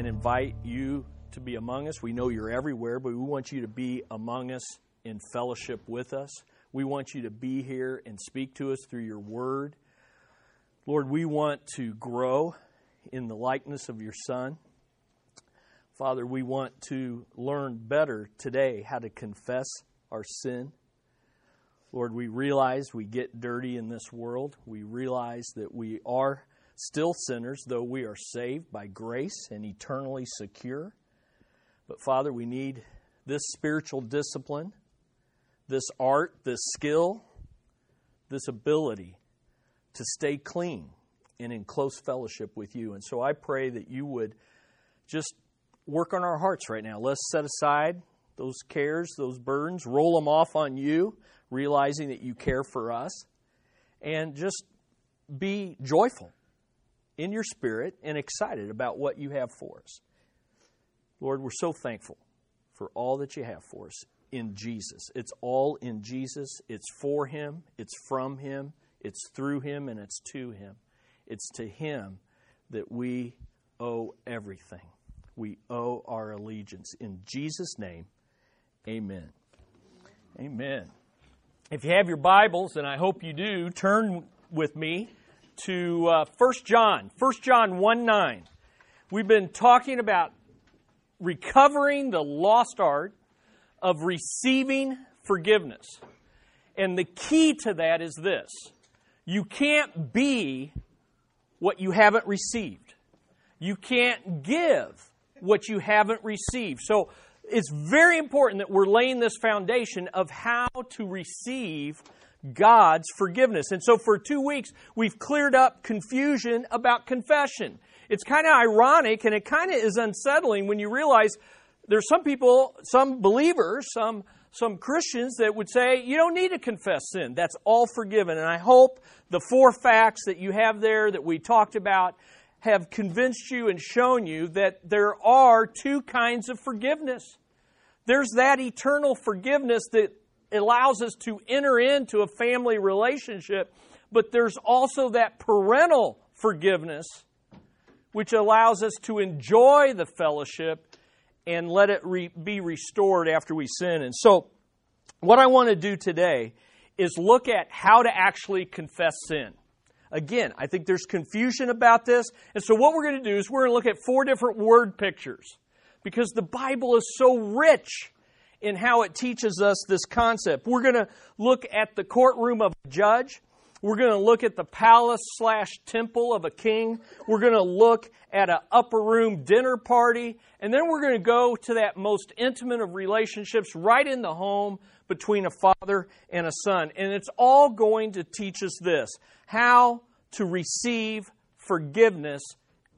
and invite you to be among us. We know you're everywhere, but we want you to be among us in fellowship with us. We want you to be here and speak to us through your word. Lord, we want to grow in the likeness of your Son. Father, we want to learn better today how to confess our sin. Lord, we realize we get dirty in this world. We realize that we are still sinners, though we are saved by grace and eternally secure. But Father, we need this spiritual discipline, this art, this skill, this ability to stay clean and in close fellowship with you. And so I pray that you would just work on our hearts right now. Let's set aside those cares, those burdens, roll them off on you, realizing that you care for us, and just be joyful in your spirit and excited about what you have for us. Lord, we're so thankful for all that you have for us in Jesus. It's all in Jesus. It's for Him, it's from Him, it's through Him, and it's to Him. It's to Him that we owe everything. We owe our allegiance. In Jesus' name, amen. Amen. If you have your Bibles, and I hope you do, turn with me to uh, 1 John, 1 John 1 9. We've been talking about recovering the lost art of receiving forgiveness. And the key to that is this you can't be what you haven't received, you can't give what you haven't received. So it's very important that we're laying this foundation of how to receive God's forgiveness. And so for two weeks, we've cleared up confusion about confession. It's kind of ironic and it kind of is unsettling when you realize there's some people, some believers, some some Christians that would say you don't need to confess sin. That's all forgiven. And I hope the four facts that you have there that we talked about have convinced you and shown you that there are two kinds of forgiveness. There's that eternal forgiveness that allows us to enter into a family relationship, but there's also that parental forgiveness which allows us to enjoy the fellowship and let it re- be restored after we sin. And so, what I want to do today is look at how to actually confess sin. Again, I think there's confusion about this. And so, what we're going to do is we're going to look at four different word pictures because the Bible is so rich in how it teaches us this concept. We're going to look at the courtroom of a judge. We're going to look at the palace slash temple of a king. We're going to look at an upper room dinner party. And then we're going to go to that most intimate of relationships right in the home between a father and a son. And it's all going to teach us this how to receive forgiveness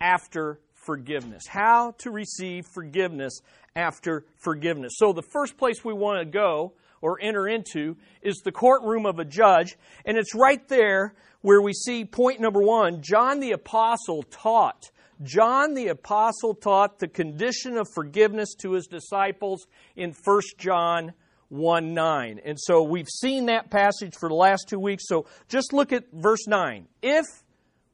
after forgiveness. How to receive forgiveness after forgiveness. So, the first place we want to go or enter into is the courtroom of a judge, and it's right there where we see point number one John the Apostle taught. John the Apostle taught the condition of forgiveness to his disciples in 1 John 1 9. And so we've seen that passage for the last two weeks. So just look at verse 9. If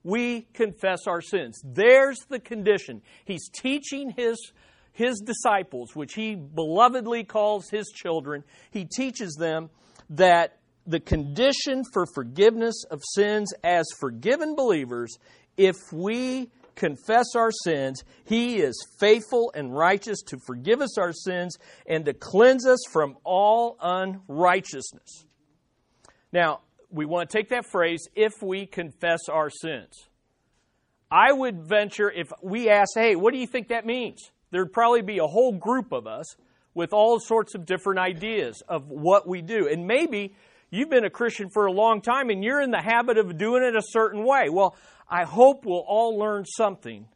we confess our sins, there's the condition. He's teaching his his disciples, which he belovedly calls his children, he teaches them that the condition for forgiveness of sins as forgiven believers, if we confess our sins, he is faithful and righteous to forgive us our sins and to cleanse us from all unrighteousness. Now, we want to take that phrase, if we confess our sins. I would venture if we ask, hey, what do you think that means? There'd probably be a whole group of us with all sorts of different ideas of what we do. And maybe you've been a Christian for a long time and you're in the habit of doing it a certain way. Well, I hope we'll all learn something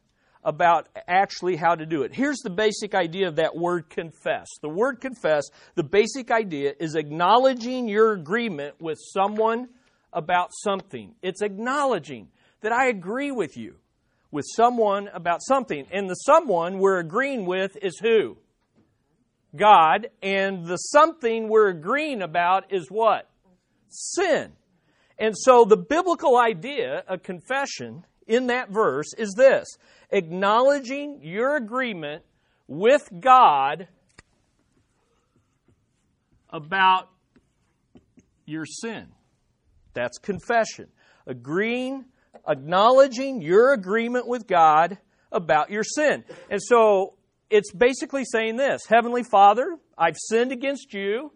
about actually how to do it. Here's the basic idea of that word confess. The word confess, the basic idea is acknowledging your agreement with someone about something. It's acknowledging that I agree with you with someone about something. And the someone we're agreeing with is who? God. And the something we're agreeing about is what? Sin. And so the biblical idea of confession in that verse is this acknowledging your agreement with God about your sin. That's confession. Agreeing, acknowledging your agreement with God about your sin. And so it's basically saying this Heavenly Father, I've sinned against you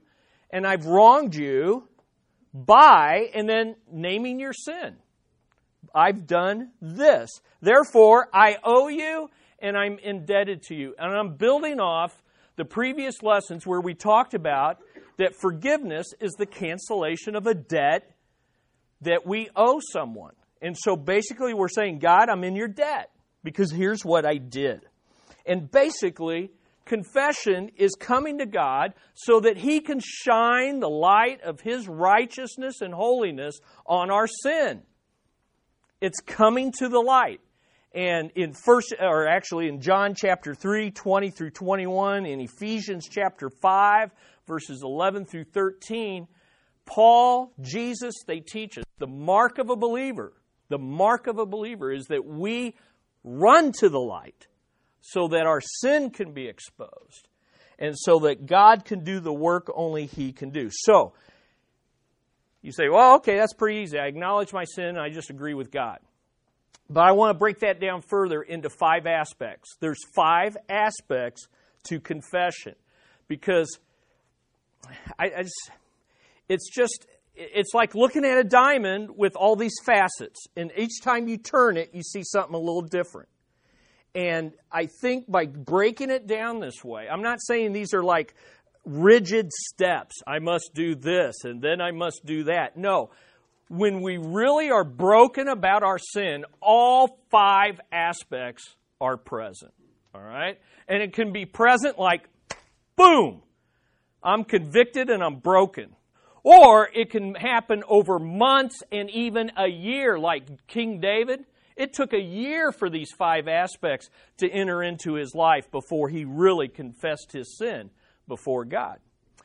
and I've wronged you by, and then naming your sin. I've done this. Therefore, I owe you and I'm indebted to you. And I'm building off the previous lessons where we talked about that forgiveness is the cancellation of a debt that we owe someone. And so basically, we're saying, God, I'm in your debt because here's what I did. And basically, confession is coming to God so that He can shine the light of His righteousness and holiness on our sin. It's coming to the light. And in first, or actually in John chapter 3, 20 through 21, in Ephesians chapter 5, verses 11 through 13, Paul, Jesus, they teach us the mark of a believer. The mark of a believer is that we run to the light so that our sin can be exposed and so that God can do the work only He can do. So, you say, well, okay, that's pretty easy. I acknowledge my sin and I just agree with God. But I want to break that down further into five aspects. There's five aspects to confession because I, I just, it's just it's like looking at a diamond with all these facets, and each time you turn it, you see something a little different. And I think by breaking it down this way, I'm not saying these are like rigid steps. I must do this and then I must do that. No. When we really are broken about our sin, all five aspects are present. All right? And it can be present like, boom, I'm convicted and I'm broken. Or it can happen over months and even a year, like King David. It took a year for these five aspects to enter into his life before he really confessed his sin before God.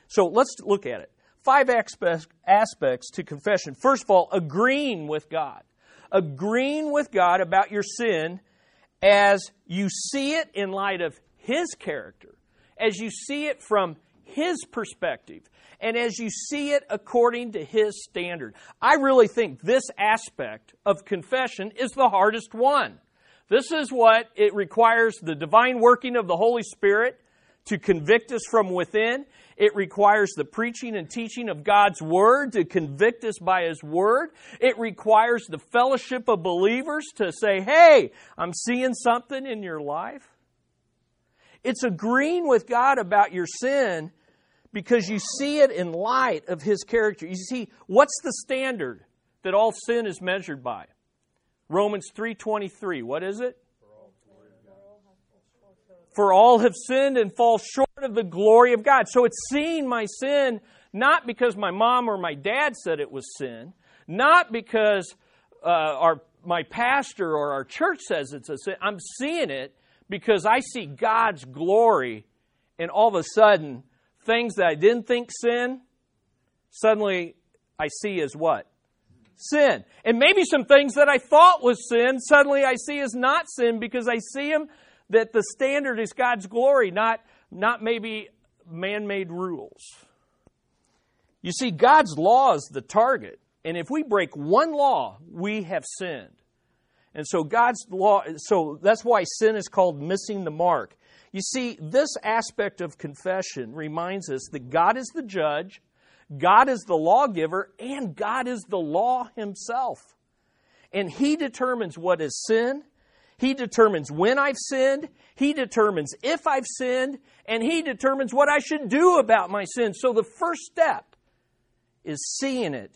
So let's look at it. Five aspects to confession. First of all, agreeing with God. Agreeing with God about your sin as you see it in light of His character, as you see it from His perspective, and as you see it according to His standard. I really think this aspect of confession is the hardest one. This is what it requires the divine working of the Holy Spirit to convict us from within. It requires the preaching and teaching of God's Word to convict us by His Word. It requires the fellowship of believers to say, hey, I'm seeing something in your life. It's agreeing with God about your sin because you see it in light of his character. You see, what's the standard that all sin is measured by? Romans 3:23. What is it? For all have sinned and fall short of the glory of God. So it's seeing my sin not because my mom or my dad said it was sin, not because uh, our my pastor or our church says it's a sin. I'm seeing it because I see God's glory, and all of a sudden things that I didn't think sin, suddenly I see as what? Sin. And maybe some things that I thought was sin, suddenly I see as not sin because I see them that the standard is God's glory, not, not maybe man made rules. You see, God's law is the target. And if we break one law, we have sinned. And so God's law, so that's why sin is called missing the mark. You see, this aspect of confession reminds us that God is the judge, God is the lawgiver, and God is the law himself. And He determines what is sin. He determines when I've sinned. He determines if I've sinned. And He determines what I should do about my sin. So the first step is seeing it.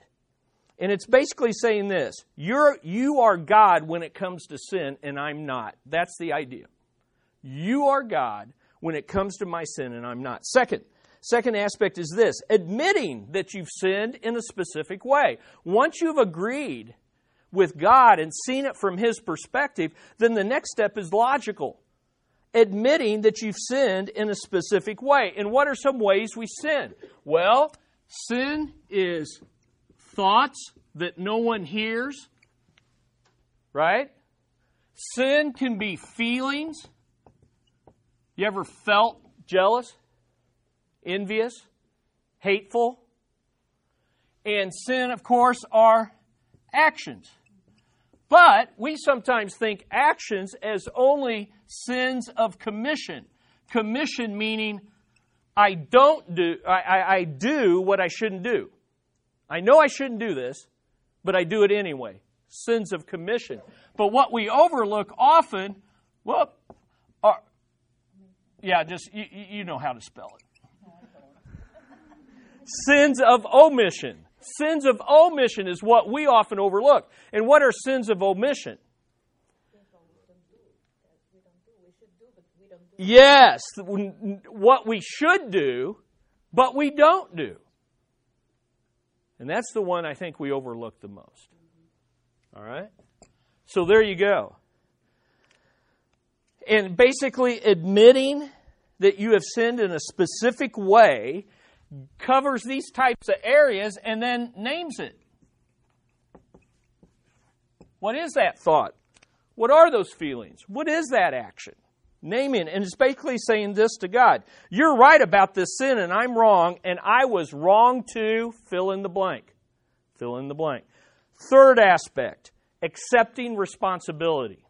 And it's basically saying this You're, you are God when it comes to sin, and I'm not. That's the idea. You are God when it comes to my sin, and I'm not. Second, second aspect is this admitting that you've sinned in a specific way. Once you've agreed with God and seen it from His perspective, then the next step is logical. Admitting that you've sinned in a specific way. And what are some ways we sin? Well, sin is thoughts that no one hears, right? Sin can be feelings. You ever felt jealous, envious, hateful? And sin, of course, are actions. But we sometimes think actions as only sins of commission. Commission meaning I don't do, I, I, I, do what I shouldn't do. I know I shouldn't do this, but I do it anyway. Sins of commission. But what we overlook often, are, yeah, just, you, you know how to spell it. Sins of omission. Sins of omission is what we often overlook. And what are sins of omission? Yes, what we should do, but we don't do. And that's the one I think we overlook the most. All right? So there you go. And basically, admitting that you have sinned in a specific way covers these types of areas and then names it. What is that thought? What are those feelings? What is that action? Naming and it's basically saying this to God. You're right about this sin and I'm wrong, and I was wrong to fill in the blank. Fill in the blank. Third aspect, accepting responsibility.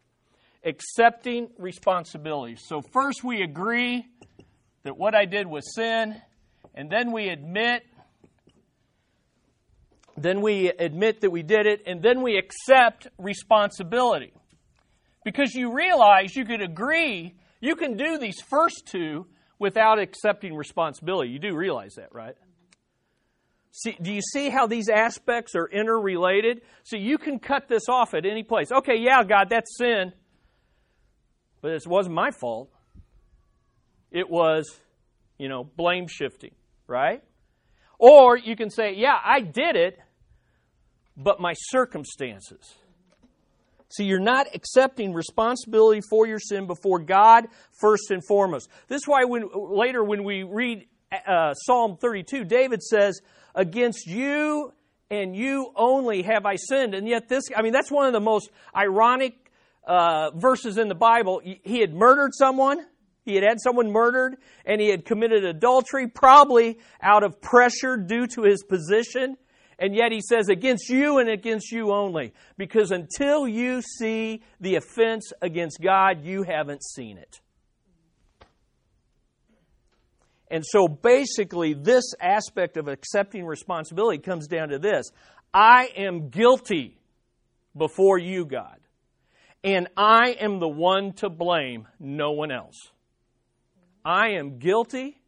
Accepting responsibility. So first we agree that what I did was sin, and then we admit then we admit that we did it, and then we accept responsibility. Because you realize you could agree, you can do these first two without accepting responsibility. You do realize that, right? See, do you see how these aspects are interrelated? So you can cut this off at any place. Okay, yeah, God, that's sin. But it wasn't my fault. It was, you know, blame shifting, right? Or you can say, yeah, I did it, but my circumstances. See, you're not accepting responsibility for your sin before God first and foremost. This is why when, later when we read uh, Psalm 32, David says, Against you and you only have I sinned. And yet, this, I mean, that's one of the most ironic uh, verses in the Bible. He had murdered someone, he had had someone murdered, and he had committed adultery, probably out of pressure due to his position. And yet he says, against you and against you only. Because until you see the offense against God, you haven't seen it. And so basically, this aspect of accepting responsibility comes down to this I am guilty before you, God. And I am the one to blame, no one else. I am guilty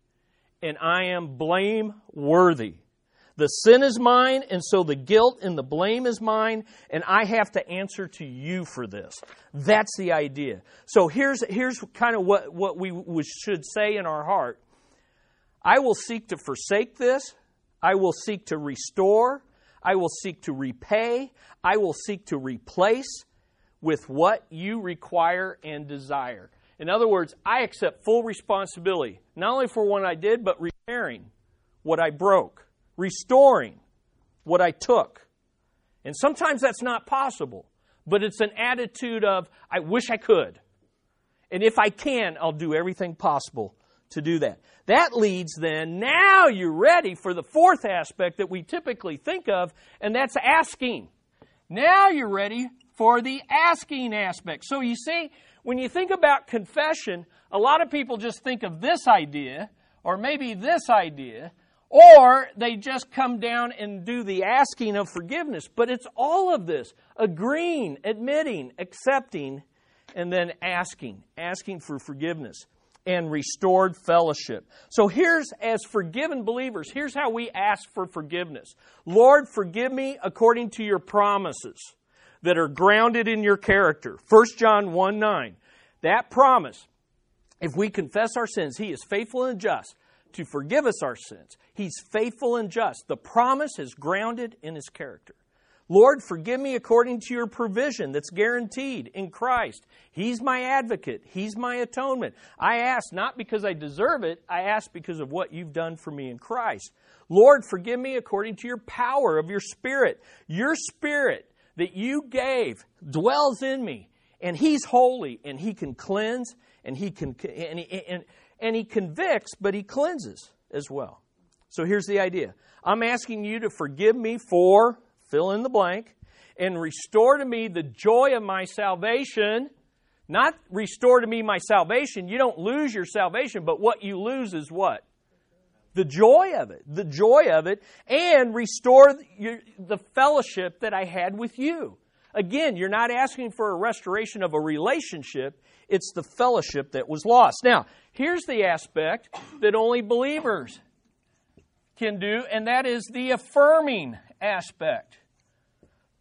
and I am blameworthy. The sin is mine, and so the guilt and the blame is mine, and I have to answer to you for this. That's the idea. So here's, here's kind of what, what we should say in our heart I will seek to forsake this. I will seek to restore. I will seek to repay. I will seek to replace with what you require and desire. In other words, I accept full responsibility, not only for what I did, but repairing what I broke, restoring what I took. And sometimes that's not possible, but it's an attitude of, I wish I could. And if I can, I'll do everything possible to do that. That leads then, now you're ready for the fourth aspect that we typically think of, and that's asking. Now you're ready for the asking aspect. So you see, when you think about confession, a lot of people just think of this idea, or maybe this idea, or they just come down and do the asking of forgiveness. But it's all of this agreeing, admitting, accepting, and then asking, asking for forgiveness and restored fellowship. So here's, as forgiven believers, here's how we ask for forgiveness Lord, forgive me according to your promises that are grounded in your character. 1 John 1 9. That promise, if we confess our sins, He is faithful and just to forgive us our sins. He's faithful and just. The promise is grounded in His character. Lord, forgive me according to your provision that's guaranteed in Christ. He's my advocate. He's my atonement. I ask not because I deserve it, I ask because of what you've done for me in Christ. Lord, forgive me according to your power of your Spirit. Your Spirit that you gave dwells in me, And He's holy, and He can cleanse, and He can and he, and, and He convicts, but He cleanses as well. So here's the idea. I'm asking you to forgive me for fill in the blank and restore to me the joy of my salvation. Not restore to me my salvation. You don't lose your salvation, but what you lose is what? The joy of it. The joy of it. And restore the fellowship that I had with you. Again, you're not asking for a restoration of a relationship, it's the fellowship that was lost. Now, here's the aspect that only believers can do, and that is the affirming aspect.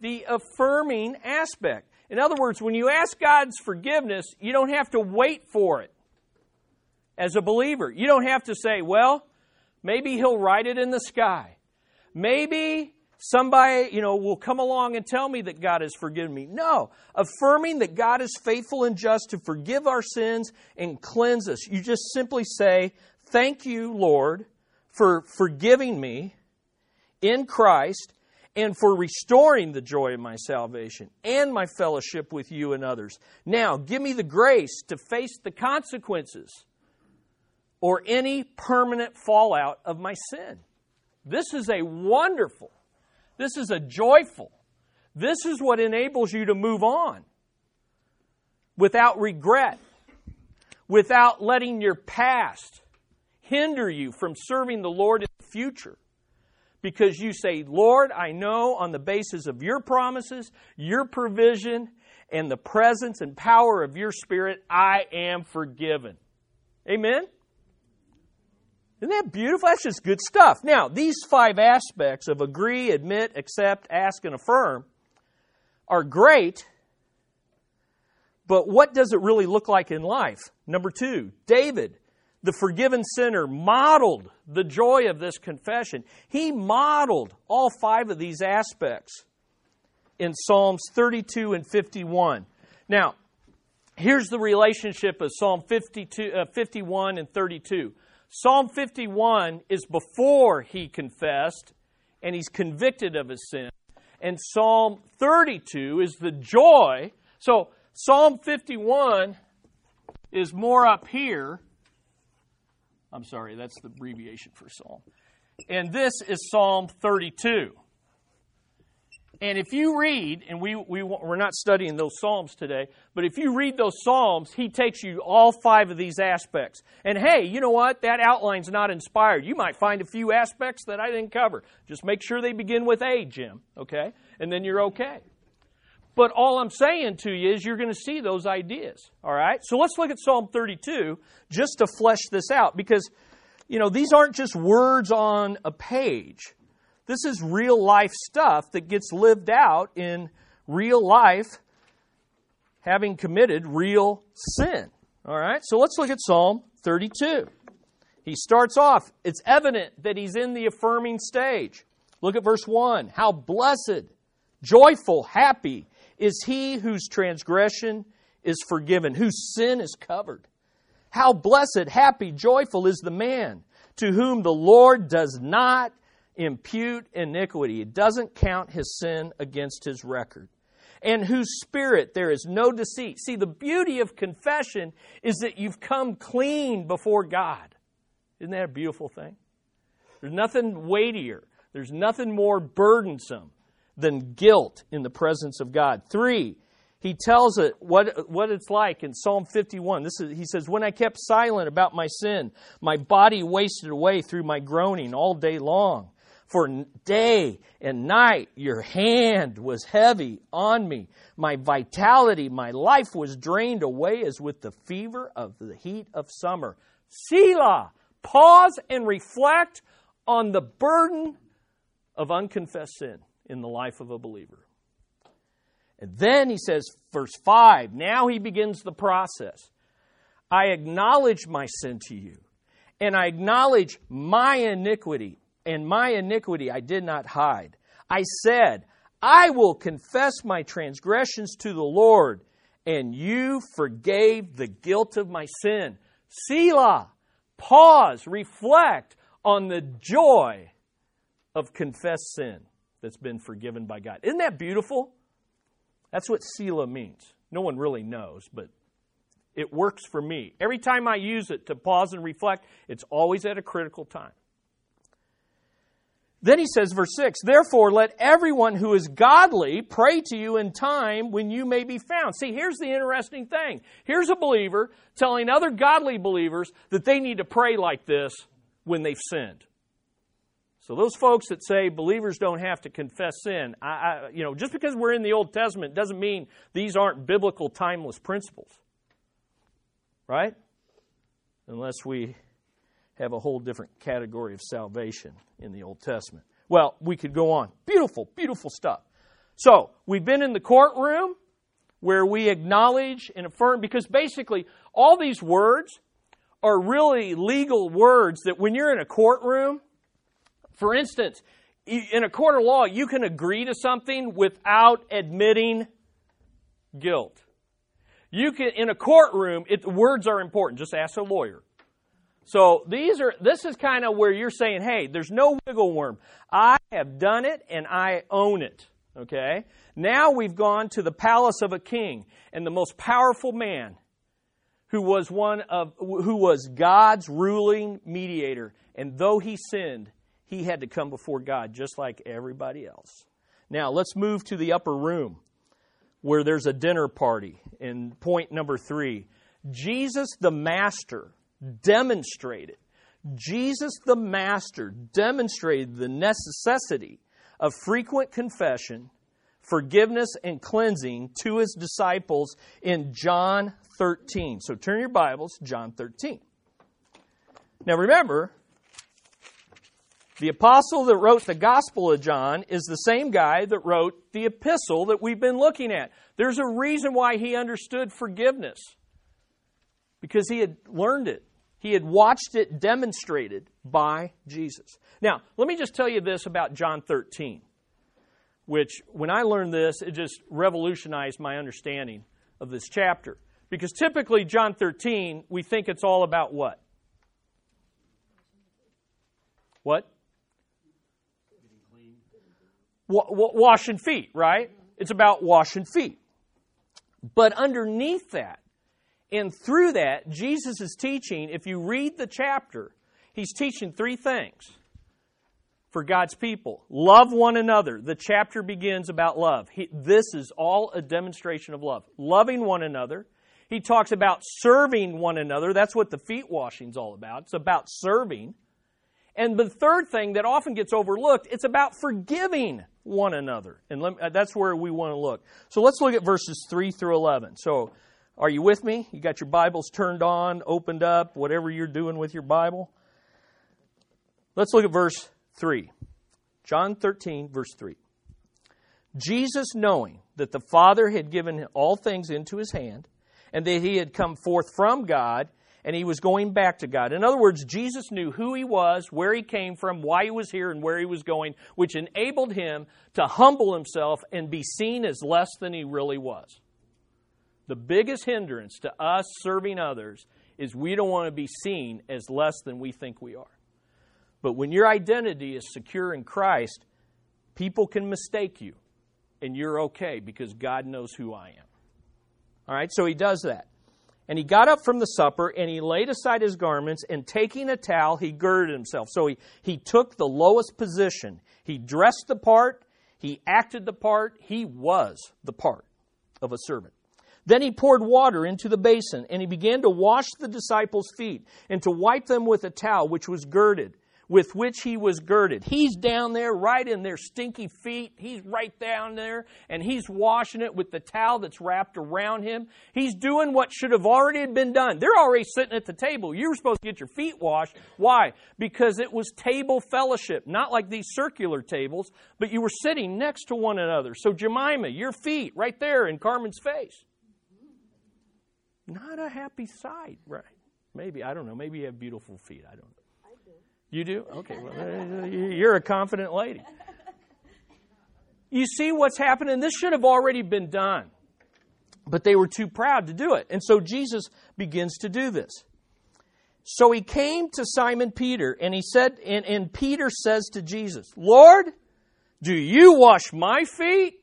The affirming aspect. In other words, when you ask God's forgiveness, you don't have to wait for it as a believer. You don't have to say, well, maybe He'll write it in the sky. Maybe somebody, you know, will come along and tell me that God has forgiven me. No, affirming that God is faithful and just to forgive our sins and cleanse us. You just simply say, Thank you, Lord, for forgiving me in Christ and for restoring the joy of my salvation and my fellowship with you and others. Now, give me the grace to face the consequences or any permanent fallout of my sin. This is a wonderful this is a joyful. This is what enables you to move on without regret, without letting your past hinder you from serving the Lord in the future. Because you say, Lord, I know on the basis of your promises, your provision, and the presence and power of your Spirit, I am forgiven. Amen? Isn't that beautiful? That's just good stuff. Now, these five aspects of agree, admit, accept, ask, and affirm are great, but what does it really look like in life? Number two, David, the forgiven sinner, modeled the joy of this confession. He modeled all five of these aspects in Psalms 32 and 51. Now, here's the relationship of Psalm 52, uh, 51 and 32. Psalm 51 is before he confessed and he's convicted of his sin. And Psalm 32 is the joy. So Psalm 51 is more up here. I'm sorry, that's the abbreviation for Psalm. And this is Psalm 32. And if you read, and we, we, we're not studying those Psalms today, but if you read those Psalms, he takes you all five of these aspects. And hey, you know what? That outline's not inspired. You might find a few aspects that I didn't cover. Just make sure they begin with A, Jim, okay? And then you're okay. But all I'm saying to you is you're going to see those ideas, all right? So let's look at Psalm 32 just to flesh this out because, you know, these aren't just words on a page. This is real life stuff that gets lived out in real life, having committed real sin. All right, so let's look at Psalm 32. He starts off, it's evident that he's in the affirming stage. Look at verse 1. How blessed, joyful, happy is he whose transgression is forgiven, whose sin is covered. How blessed, happy, joyful is the man to whom the Lord does not impute iniquity. It doesn't count his sin against his record. And whose spirit there is no deceit. See, the beauty of confession is that you've come clean before God. Isn't that a beautiful thing? There's nothing weightier, there's nothing more burdensome than guilt in the presence of God. Three, he tells it what, what it's like in Psalm 51. This is, he says, When I kept silent about my sin, my body wasted away through my groaning all day long. For day and night your hand was heavy on me. My vitality, my life was drained away as with the fever of the heat of summer. Selah, pause and reflect on the burden of unconfessed sin in the life of a believer. And then he says, verse 5, now he begins the process. I acknowledge my sin to you, and I acknowledge my iniquity and my iniquity I did not hide. I said, I will confess my transgressions to the Lord, and you forgave the guilt of my sin. Selah, pause, reflect on the joy of confessed sin that's been forgiven by God. Isn't that beautiful? That's what Selah means. No one really knows, but it works for me. Every time I use it to pause and reflect, it's always at a critical time. Then he says, verse 6 Therefore, let everyone who is godly pray to you in time when you may be found. See, here's the interesting thing. Here's a believer telling other godly believers that they need to pray like this when they've sinned. So those folks that say believers don't have to confess sin, I, I, you know, just because we're in the Old Testament doesn't mean these aren't biblical, timeless principles, right? Unless we have a whole different category of salvation in the Old Testament. Well, we could go on. Beautiful, beautiful stuff. So, we've been in the courtroom where we acknowledge and affirm, because basically, all these words are really legal words that when you're in a courtroom, for instance, in a court of law, you can agree to something without admitting guilt. You can, in a courtroom, it, words are important. Just ask a lawyer. So these are this is kind of where you're saying, hey, there's no wiggle worm. I have done it and I own it. Okay? Now we've gone to the palace of a king and the most powerful man who was one of who was God's ruling mediator. And though he sinned, he had to come before God just like everybody else. Now let's move to the upper room where there's a dinner party. in point number three Jesus the Master demonstrated, Jesus the Master demonstrated the necessity of frequent confession, forgiveness, and cleansing to his disciples in John 13. So turn your Bibles, John 13. Now remember, the apostle that wrote the Gospel of John is the same guy that wrote the epistle that we've been looking at. There's a reason why he understood forgiveness because he had learned it. He had watched it demonstrated by Jesus. Now, let me just tell you this about John 13, which when I learned this, it just revolutionized my understanding of this chapter. Because typically, John 13, we think it's all about what? What? washing feet, right? It's about washing feet. But underneath that, and through that, Jesus is teaching, if you read the chapter, he's teaching three things for God's people. Love one another. The chapter begins about love. He, this is all a demonstration of love. Loving one another. He talks about serving one another. That's what the feet washing is all about. It's about serving. And the third thing that often gets overlooked, it's about forgiving one another. And let, that's where we want to look. So let's look at verses 3 through 11. So are you with me? You got your Bibles turned on, opened up, whatever you're doing with your Bible? Let's look at verse 3. John 13, verse 3. Jesus, knowing that the Father had given all things into his hand, and that he had come forth from God, and he was going back to God. In other words, Jesus knew who he was, where he came from, why he was here, and where he was going, which enabled him to humble himself and be seen as less than he really was. The biggest hindrance to us serving others is we don't want to be seen as less than we think we are. But when your identity is secure in Christ, people can mistake you, and you're okay because God knows who I am. All right, so he does that. And he got up from the supper, and he laid aside his garments, and taking a towel, he girded himself. So he, he took the lowest position. He dressed the part, he acted the part, he was the part of a servant. Then he poured water into the basin, and he began to wash the disciples' feet, and to wipe them with a towel which was girded, with which he was girded. He's down there, right in their stinky feet. He's right down there, and he's washing it with the towel that's wrapped around him. He's doing what should have already been done. They're already sitting at the table. You were supposed to get your feet washed. Why? Because it was table fellowship, not like these circular tables, but you were sitting next to one another. So, Jemima, your feet right there in Carmen's face. Not a happy sight, right? Maybe, I don't know. Maybe you have beautiful feet. I don't know. I do. You do? Okay. Well, you're a confident lady. You see what's happening? This should have already been done. But they were too proud to do it. And so Jesus begins to do this. So he came to Simon Peter and he said, and, and Peter says to Jesus, Lord, do you wash my feet?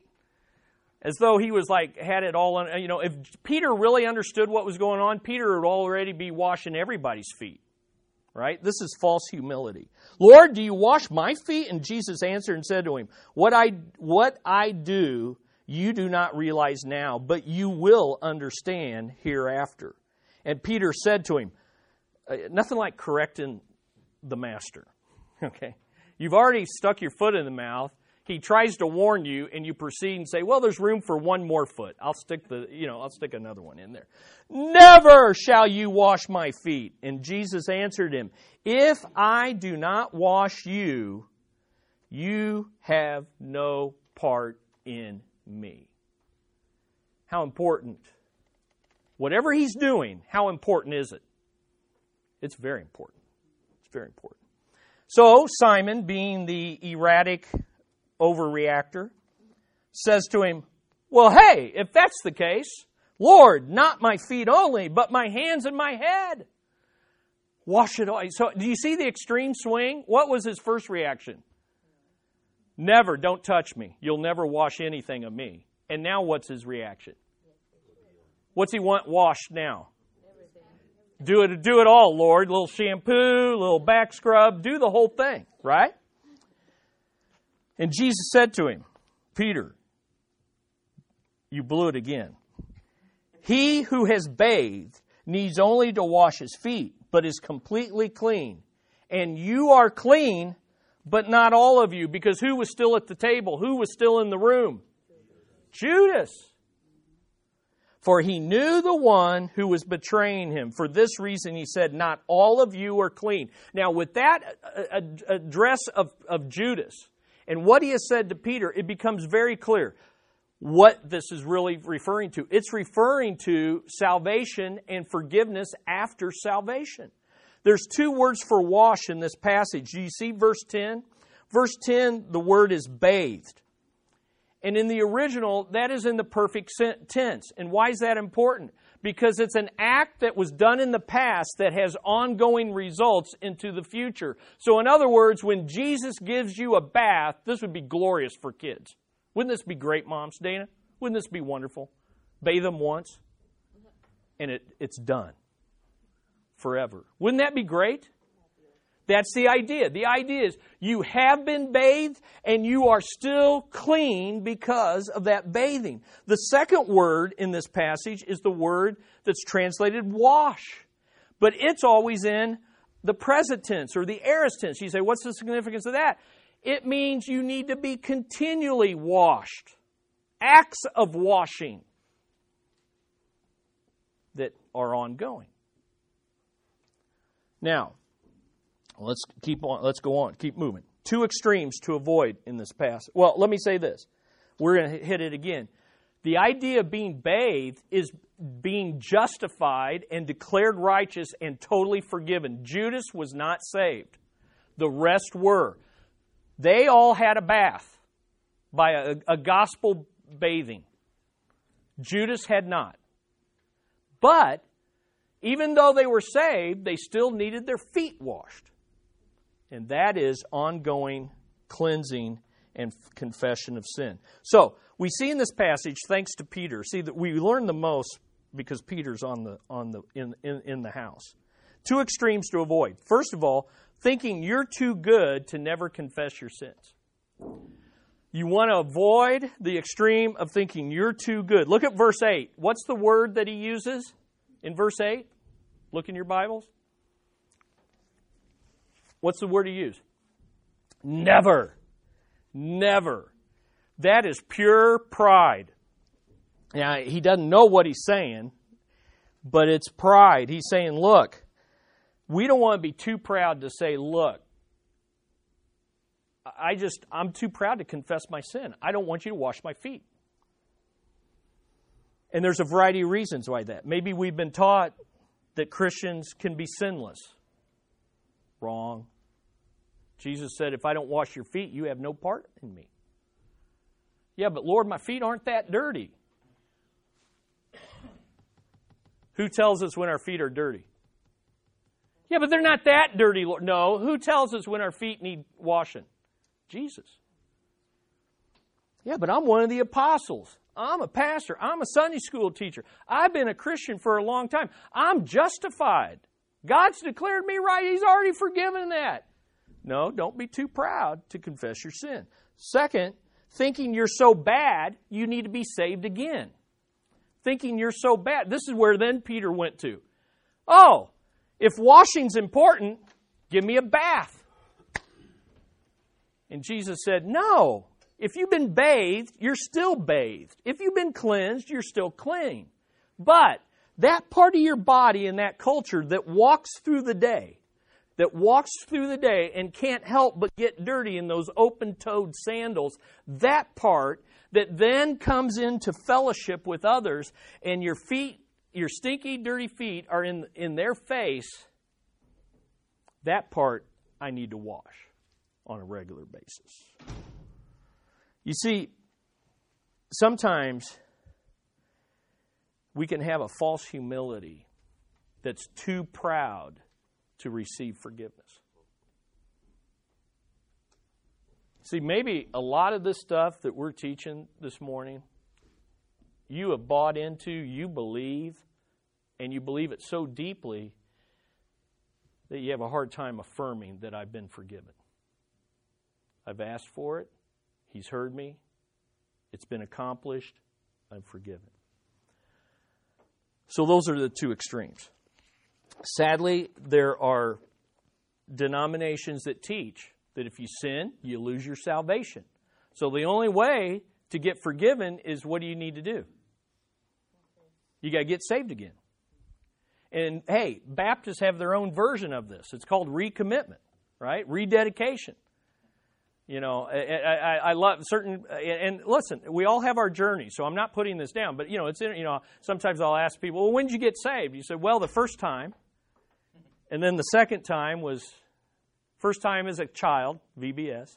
As though he was like had it all on you know if peter really understood what was going on peter would already be washing everybody's feet right? This is false humility. Lord do you wash my feet? And jesus answered and said to him what i what i do you do not realize now but you will understand hereafter. And peter said to him uh, nothing like correcting the master okay? You've already stuck your foot in the mouth he tries to warn you and you proceed and say, "Well, there's room for one more foot. I'll stick the, you know, I'll stick another one in there." Never shall you wash my feet. And Jesus answered him, "If I do not wash you, you have no part in me." How important. Whatever he's doing, how important is it? It's very important. It's very important. So, Simon, being the erratic overreactor, says to him, Well, hey, if that's the case, Lord, not my feet only, but my hands and my head. Wash it all. So, do you see the extreme swing? What was his first reaction? Never, don't touch me. You'll never wash anything of me. And now what's his reaction? What's he want washed now? Do it, do it all, Lord. A little shampoo, little back scrub, do the whole thing, right? And Jesus said to him, Peter, you blew it again. He who has bathed needs only to wash his feet, but is completely clean. And you are clean, but not all of you, because who was still at the table? Who was still in the room? Judas. For he knew the one who was betraying him. For this reason, he said, Not all of you are clean. Now, with that uh, uh, address of, of Judas, and what he has said to Peter, it becomes very clear what this is really referring to. It's referring to salvation and forgiveness after salvation. There's two words for wash in this passage. Do you see verse 10? Verse 10, the word is bathed. And in the original, that is in the perfect tense. And why is that important? Because it's an act that was done in the past that has ongoing results into the future. So, in other words, when Jesus gives you a bath, this would be glorious for kids. Wouldn't this be great, moms, Dana? Wouldn't this be wonderful? Bathe them once, and it, it's done forever. Wouldn't that be great? That's the idea. The idea is you have been bathed and you are still clean because of that bathing. The second word in this passage is the word that's translated wash, but it's always in the present tense or the aorist tense. You say, what's the significance of that? It means you need to be continually washed. Acts of washing that are ongoing. Now, Let's keep on. Let's go on. Keep moving. Two extremes to avoid in this passage. Well, let me say this. We're going to hit it again. The idea of being bathed is being justified and declared righteous and totally forgiven. Judas was not saved. The rest were. They all had a bath by a, a gospel bathing. Judas had not. But even though they were saved, they still needed their feet washed and that is ongoing cleansing and confession of sin. So, we see in this passage, thanks to Peter, see that we learn the most because Peter's on the, on the, in, in, in the house. Two extremes to avoid. First of all, thinking you're too good to never confess your sins. You want to avoid the extreme of thinking you're too good. Look at verse 8. What's the word that he uses in verse 8? Look in your Bibles. What's the word he used? Never. Never. That is pure pride. Now, he doesn't know what he's saying, but it's pride. He's saying, look, we don't want to be too proud to say, look, I just, I'm too proud to confess my sin. I don't want you to wash my feet. And there's a variety of reasons why that. Maybe we've been taught that Christians can be sinless. Wrong. Jesus said, If I don't wash your feet, you have no part in me. Yeah, but Lord, my feet aren't that dirty. Who tells us when our feet are dirty? Yeah, but they're not that dirty, Lord. No, who tells us when our feet need washing? Jesus. Yeah, but I'm one of the apostles. I'm a pastor. I'm a Sunday school teacher. I've been a Christian for a long time. I'm justified. God's declared me right. He's already forgiven that. No, don't be too proud to confess your sin. Second, thinking you're so bad, you need to be saved again. Thinking you're so bad. This is where then Peter went to. Oh, if washing's important, give me a bath. And Jesus said, No. If you've been bathed, you're still bathed. If you've been cleansed, you're still clean. But that part of your body in that culture that walks through the day, that walks through the day and can't help but get dirty in those open toed sandals, that part that then comes into fellowship with others, and your feet, your stinky, dirty feet are in, in their face, that part I need to wash on a regular basis. You see, sometimes we can have a false humility that's too proud to receive forgiveness. See, maybe a lot of this stuff that we're teaching this morning, you have bought into, you believe, and you believe it so deeply that you have a hard time affirming that I've been forgiven. I've asked for it. He's heard me. It's been accomplished. I'm forgiven. So those are the two extremes. Sadly, there are denominations that teach that if you sin, you lose your salvation. So the only way to get forgiven is what do you need to do? You got to get saved again. And hey, Baptists have their own version of this. It's called recommitment, right? Rededication. You know, I, I, I, love certain, and listen, we all have our journey, so I'm not putting this down, but you know, it's, you know, sometimes I'll ask people, well, when did you get saved? You said, well, the first time, and then the second time was, first time as a child, VBS,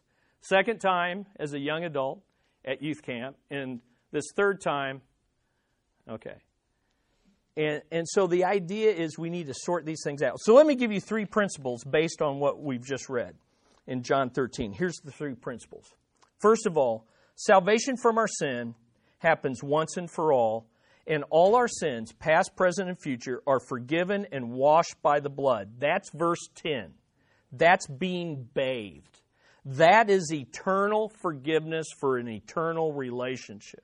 second time as a young adult at youth camp, and this third time, okay. And, and so the idea is we need to sort these things out. So let me give you three principles based on what we've just read in John 13. Here's the three principles. First of all, salvation from our sin happens once and for all, and all our sins, past, present, and future, are forgiven and washed by the blood. That's verse 10. That's being bathed. That is eternal forgiveness for an eternal relationship.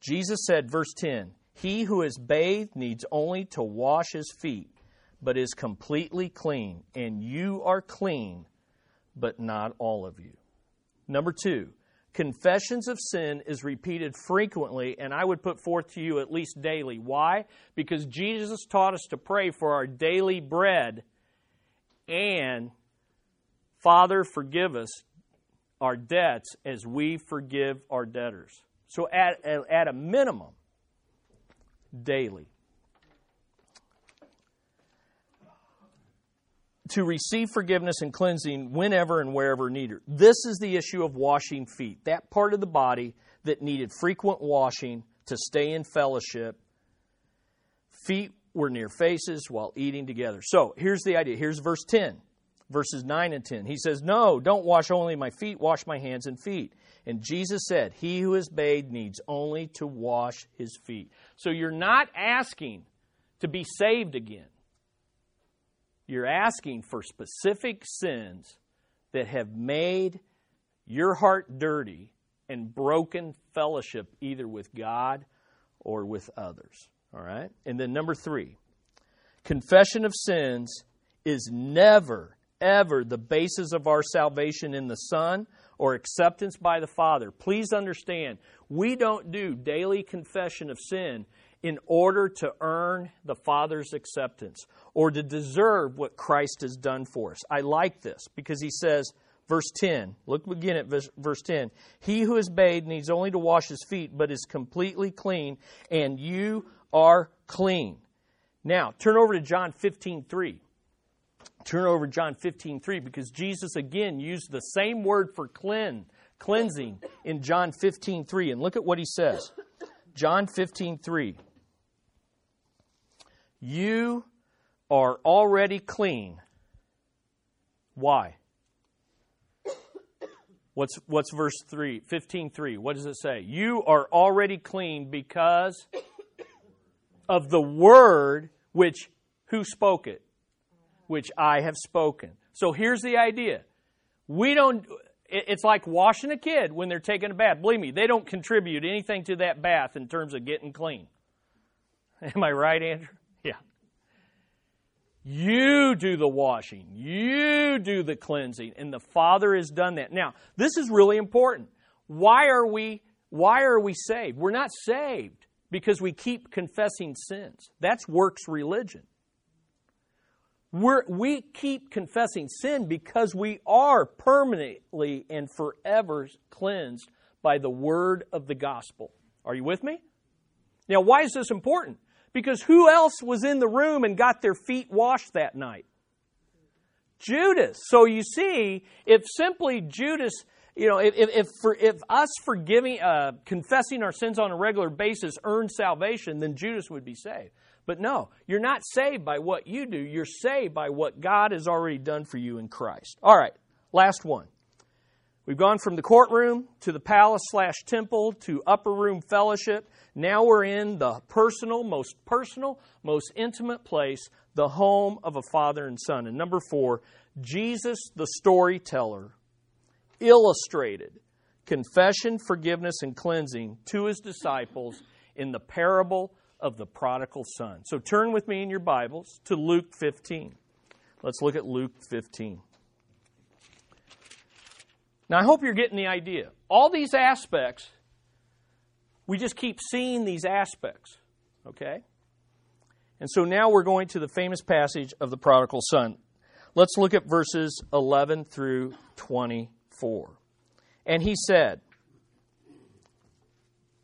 Jesus said, verse 10, He who is bathed needs only to wash his feet, but is completely clean, and you are clean but not all of you. Number two, confessions of sin is repeated frequently, and I would put forth to you at least daily. Why? Because Jesus taught us to pray for our daily bread and Father, forgive us our debts as we forgive our debtors. So, at, at a minimum, daily. To receive forgiveness and cleansing whenever and wherever needed. This is the issue of washing feet, that part of the body that needed frequent washing to stay in fellowship. Feet were near faces while eating together. So here's the idea. Here's verse 10, verses 9 and 10. He says, No, don't wash only my feet, wash my hands and feet. And Jesus said, He who is bathed needs only to wash his feet. So you're not asking to be saved again. You're asking for specific sins that have made your heart dirty and broken fellowship either with God or with others. All right? And then number three, confession of sins is never, ever the basis of our salvation in the Son or acceptance by the Father. Please understand, we don't do daily confession of sin in order to earn the Father's acceptance or to deserve what Christ has done for us. I like this because he says, verse 10, look again at verse 10. He who is bathed needs only to wash his feet, but is completely clean, and you are clean. Now, turn over to John 15 3. Turn over John 15 3 because Jesus again used the same word for clean, cleansing in John 15 3. And look at what he says. John 15 3. You are already clean. Why? What's, what's verse 3, 15 3? What does it say? You are already clean because of the word which, who spoke it? Which I have spoken. So here's the idea. We don't, it's like washing a kid when they're taking a bath. Believe me, they don't contribute anything to that bath in terms of getting clean. Am I right, Andrew? You do the washing. You do the cleansing. And the Father has done that. Now, this is really important. Why are we why are we saved? We're not saved because we keep confessing sins. That's works religion. We're, we keep confessing sin because we are permanently and forever cleansed by the word of the gospel. Are you with me? Now, why is this important? Because who else was in the room and got their feet washed that night? Judas. So you see, if simply Judas, you know, if, if, for, if us forgiving, uh, confessing our sins on a regular basis earned salvation, then Judas would be saved. But no, you're not saved by what you do. You're saved by what God has already done for you in Christ. All right, last one. We've gone from the courtroom to the palace slash temple to upper room fellowship. Now we're in the personal, most personal, most intimate place, the home of a father and son. And number four, Jesus the storyteller illustrated confession, forgiveness, and cleansing to his disciples in the parable of the prodigal son. So turn with me in your Bibles to Luke 15. Let's look at Luke 15. Now, I hope you're getting the idea. All these aspects we just keep seeing these aspects, okay? And so now we're going to the famous passage of the prodigal son. Let's look at verses 11 through 24. And he said,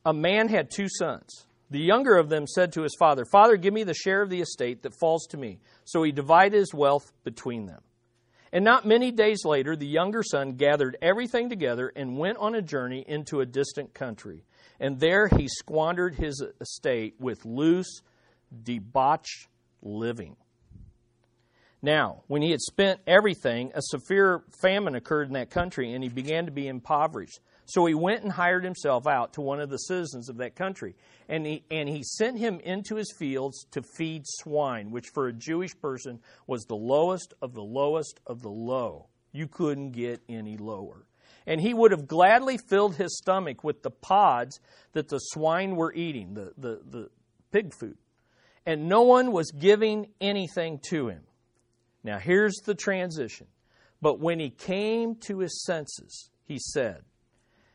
A man had two sons. The younger of them said to his father, Father, give me the share of the estate that falls to me. So he divided his wealth between them. And not many days later, the younger son gathered everything together and went on a journey into a distant country and there he squandered his estate with loose, debauched living. Now, when he had spent everything, a severe famine occurred in that country, and he began to be impoverished. So he went and hired himself out to one of the citizens of that country, and he, and he sent him into his fields to feed swine, which for a Jewish person was the lowest of the lowest of the low. You couldn't get any lower and he would have gladly filled his stomach with the pods that the swine were eating, the, the, the pig food. And no one was giving anything to him. Now, here's the transition. But when he came to his senses, he said,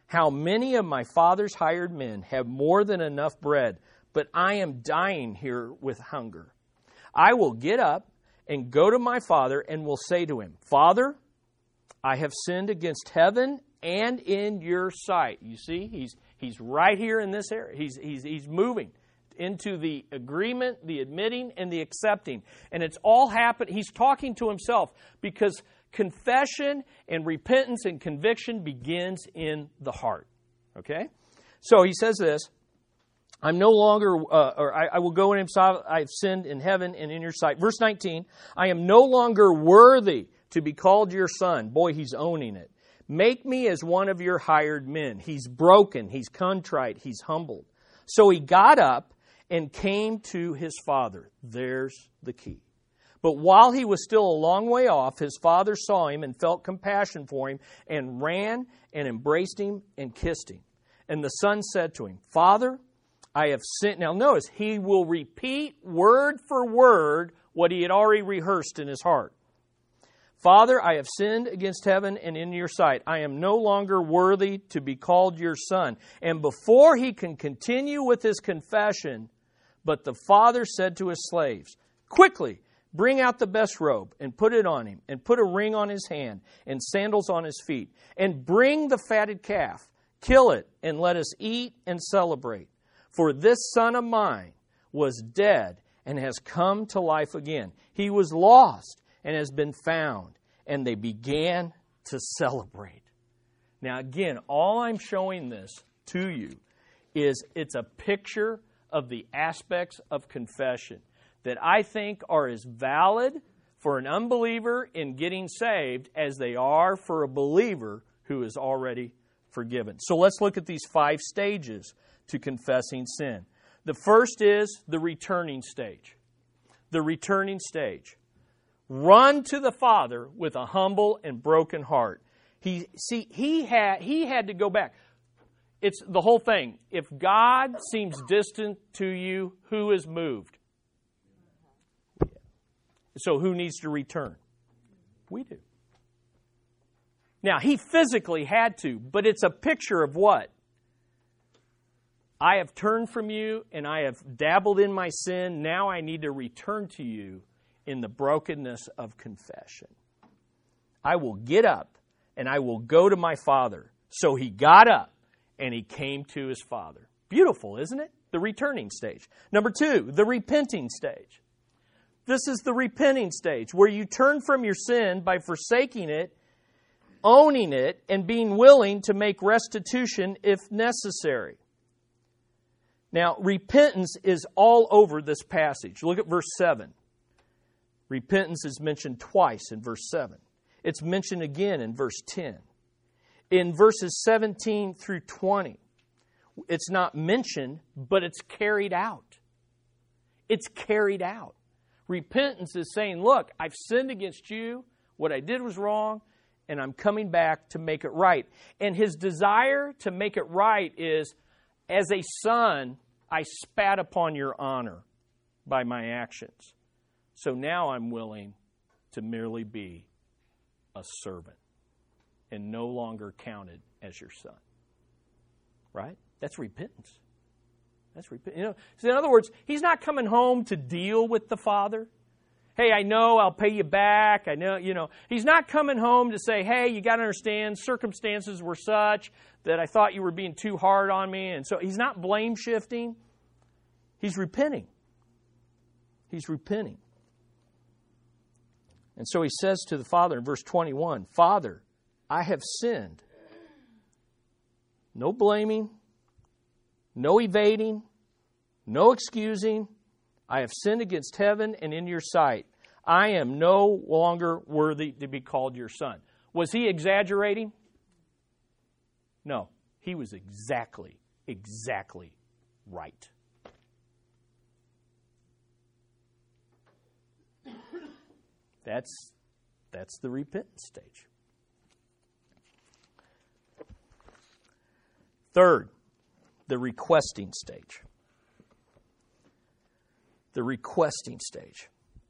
How many of my father's hired men have more than enough bread, but I am dying here with hunger? I will get up and go to my father and will say to him, Father, I have sinned against heaven and in your sight. You see, he's, he's right here in this area. He's, he's, he's moving into the agreement, the admitting, and the accepting. And it's all happened. He's talking to himself because confession and repentance and conviction begins in the heart. Okay? So he says this I'm no longer, uh, or I, I, will go in himself, I've sinned in heaven and in your sight. Verse 19, I am no longer worthy to be called your son. Boy, he's owning it. Make me as one of your hired men. He's broken, he's contrite, he's humbled. So he got up and came to his father. There's the key. But while he was still a long way off, his father saw him and felt compassion for him and ran and embraced him and kissed him. And the son said to him, Father, I have sinned. Now notice, he will repeat word for word what he had already rehearsed in his heart. Father, I have sinned against heaven and in your sight. I am no longer worthy to be called your son. And before he can continue with his confession, but the father said to his slaves, Quickly, bring out the best robe and put it on him, and put a ring on his hand and sandals on his feet, and bring the fatted calf, kill it, and let us eat and celebrate. For this son of mine was dead and has come to life again. He was lost and has been found. And they began to celebrate. Now, again, all I'm showing this to you is it's a picture of the aspects of confession that I think are as valid for an unbeliever in getting saved as they are for a believer who is already forgiven. So let's look at these five stages to confessing sin. The first is the returning stage. The returning stage. Run to the Father with a humble and broken heart. He see he had he had to go back. It's the whole thing. If God seems distant to you, who is moved? So who needs to return? We do. Now, he physically had to, but it's a picture of what? I have turned from you and I have dabbled in my sin. Now I need to return to you in the brokenness of confession. I will get up and I will go to my father. So he got up and he came to his father. Beautiful, isn't it? The returning stage. Number two, the repenting stage. This is the repenting stage where you turn from your sin by forsaking it, owning it, and being willing to make restitution if necessary. Now, repentance is all over this passage. Look at verse 7. Repentance is mentioned twice in verse 7. It's mentioned again in verse 10. In verses 17 through 20, it's not mentioned, but it's carried out. It's carried out. Repentance is saying, Look, I've sinned against you. What I did was wrong, and I'm coming back to make it right. And his desire to make it right is as a son, I spat upon your honor by my actions. So now I'm willing to merely be a servant and no longer counted as your son. Right? That's repentance. That's repent. You know, so in other words, he's not coming home to deal with the father. Hey, I know I'll pay you back. I know, you know. He's not coming home to say, hey, you got to understand, circumstances were such that I thought you were being too hard on me. And so he's not blame shifting. He's repenting. He's repenting. And so he says to the Father in verse 21 Father, I have sinned. No blaming, no evading, no excusing. I have sinned against heaven and in your sight. I am no longer worthy to be called your son. Was he exaggerating? No, he was exactly, exactly right. That's, that's the repentance stage. Third, the requesting stage. The requesting stage.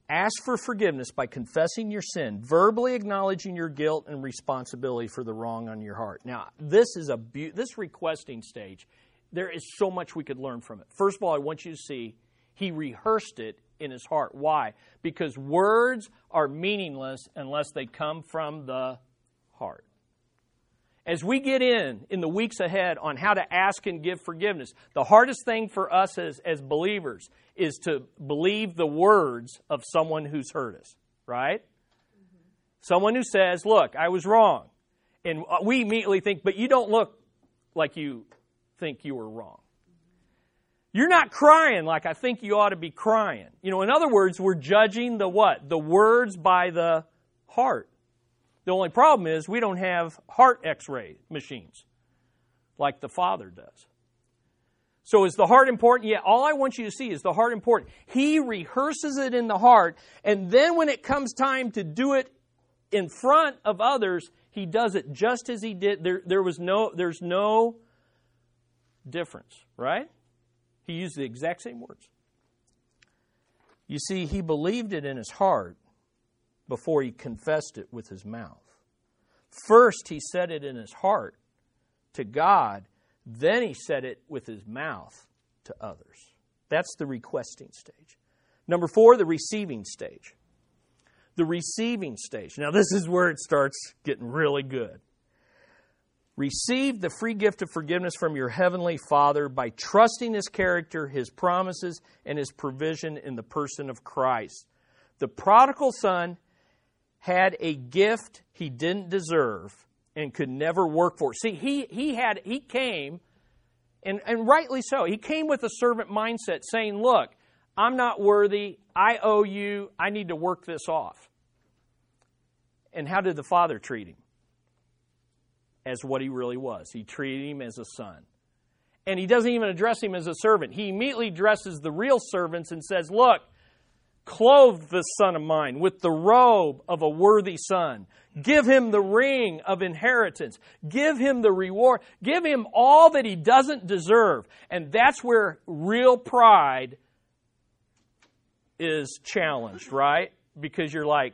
Ask for forgiveness by confessing your sin, verbally acknowledging your guilt and responsibility for the wrong on your heart. Now, this is a be- this requesting stage. There is so much we could learn from it. First of all, I want you to see he rehearsed it in his heart. Why? Because words are meaningless unless they come from the heart as we get in in the weeks ahead on how to ask and give forgiveness, the hardest thing for us as, as believers is to believe the words of someone who's hurt us, right? Someone who says, Look, I was wrong. And uh, we immediately think, But you don't look like you think you were wrong. You're not crying like I think you ought to be crying. You know, in other words, we're judging the what? The words by the heart. The only problem is we don't have heart x ray machines like the Father does. So is the heart important? Yeah, all I want you to see is the heart important. He rehearses it in the heart, and then when it comes time to do it in front of others, he does it just as he did. There, there was no, there's no difference, right? He used the exact same words. You see, he believed it in his heart, before he confessed it with his mouth. First, he said it in his heart to God, then he said it with his mouth to others. That's the requesting stage. Number four, the receiving stage. The receiving stage. Now, this is where it starts getting really good. Receive the free gift of forgiveness from your heavenly Father by trusting His character, His promises, and His provision in the person of Christ. The prodigal son had a gift he didn't deserve and could never work for. See, he, he had he came, and, and rightly so, he came with a servant mindset saying, Look, I'm not worthy, I owe you, I need to work this off. And how did the father treat him? as what he really was. He treated him as a son. And he doesn't even address him as a servant. He immediately addresses the real servants and says, Look, clothe this son of mine with the robe of a worthy son. Give him the ring of inheritance. Give him the reward. Give him all that he doesn't deserve. And that's where real pride is challenged, right? Because you're like,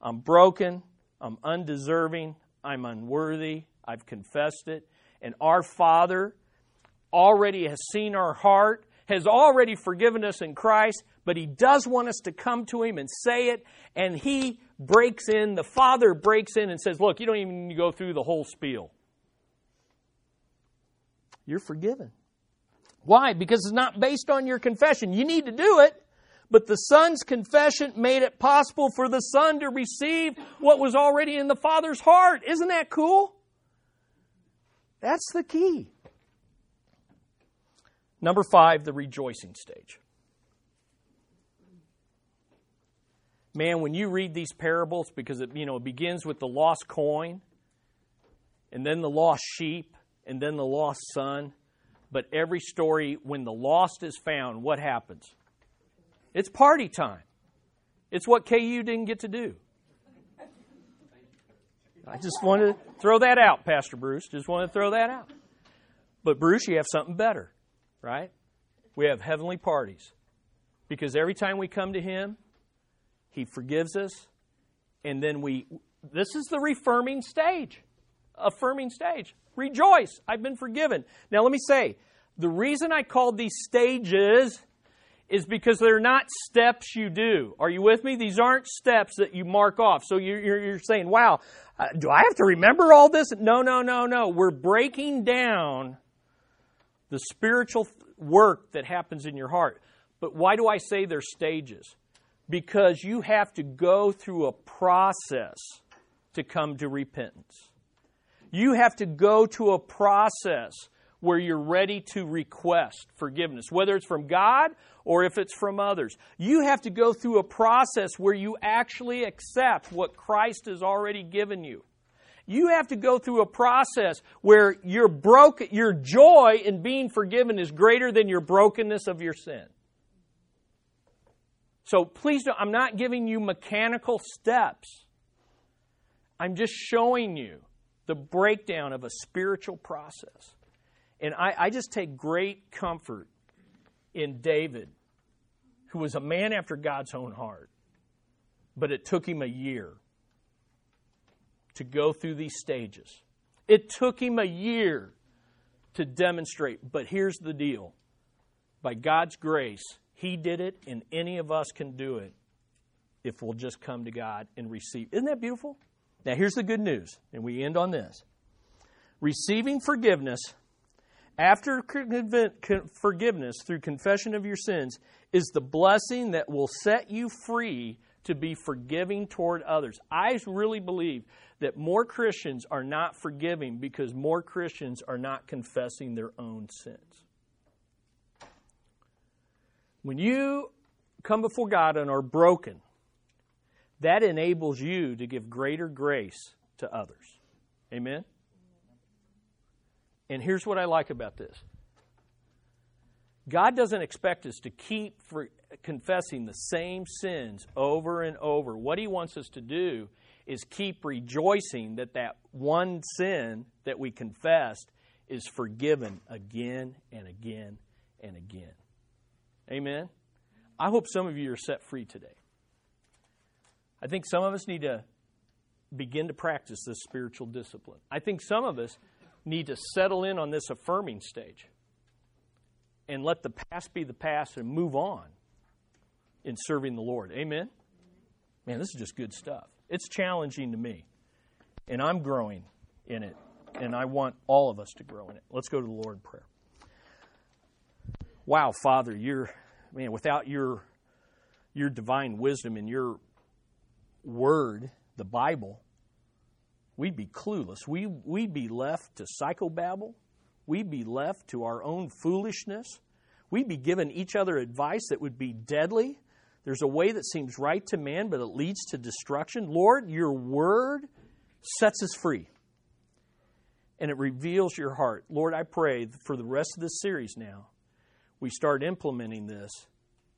I'm broken, I'm undeserving, I'm unworthy, I've confessed it. And our Father already has seen our heart, has already forgiven us in Christ, but He does want us to come to Him and say it, and He breaks in, the Father breaks in and says, Look, you don't even need to go through the whole spiel. You're forgiven. Why? Because it's not based on your confession. You need to do it, but the Son's confession made it possible for the Son to receive what was already in the Father's heart. Isn't that cool? That's the key. Number five, the rejoicing stage. Man, when you read these parables, because it, you know, it begins with the lost coin, and then the lost sheep, and then the lost son. But every story, when the lost is found, what happens? It's party time. It's what KU didn't get to do. I just wanted to throw that out, Pastor Bruce. Just wanted to throw that out. But, Bruce, you have something better right? We have heavenly parties. Because every time we come to Him, He forgives us, and then we, this is the reaffirming stage, affirming stage. Rejoice, I've been forgiven. Now, let me say, the reason I called these stages is because they're not steps you do. Are you with me? These aren't steps that you mark off. So you're, you're saying, wow, uh, do I have to remember all this? No, no, no, no. We're breaking down the spiritual work that happens in your heart. But why do I say they're stages? Because you have to go through a process to come to repentance. You have to go to a process where you're ready to request forgiveness, whether it's from God or if it's from others. You have to go through a process where you actually accept what Christ has already given you. You have to go through a process where your broke, your joy in being forgiven is greater than your brokenness of your sin. So please don't, I'm not giving you mechanical steps. I'm just showing you the breakdown of a spiritual process. And I, I just take great comfort in David, who was a man after God's own heart. But it took him a year to go through these stages. It took him a year to demonstrate, but here's the deal by God's grace, he did it, and any of us can do it if we'll just come to God and receive. Isn't that beautiful? Now, here's the good news, and we end on this. Receiving forgiveness after forgiveness through confession of your sins is the blessing that will set you free to be forgiving toward others. I really believe that more Christians are not forgiving because more Christians are not confessing their own sins. When you come before God and are broken, that enables you to give greater grace to others. Amen? And here's what I like about this God doesn't expect us to keep confessing the same sins over and over. What He wants us to do is keep rejoicing that that one sin that we confessed is forgiven again and again and again. Amen? I hope some of you are set free today. I think some of us need to begin to practice this spiritual discipline. I think some of us need to settle in on this affirming stage and let the past be the past and move on in serving the Lord. Amen? Man, this is just good stuff. It's challenging to me, and I'm growing in it, and I want all of us to grow in it. Let's go to the Lord in prayer. Wow, Father, you're man, without your your divine wisdom and your word, the Bible, we'd be clueless. We we'd be left to psychobabble. We'd be left to our own foolishness. We'd be given each other advice that would be deadly. There's a way that seems right to man, but it leads to destruction. Lord, your word sets us free. and it reveals your heart. Lord, I pray for the rest of this series now, we start implementing this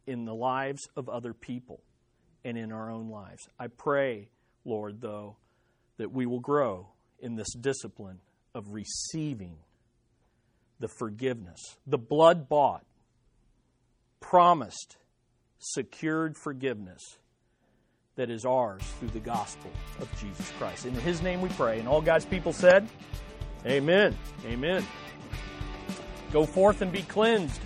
in the lives of other people and in our own lives. I pray, Lord, though, that we will grow in this discipline of receiving the forgiveness, the blood bought, promised, secured forgiveness that is ours through the gospel of Jesus Christ. In His name we pray. And all God's people said, Amen. Amen. Go forth and be cleansed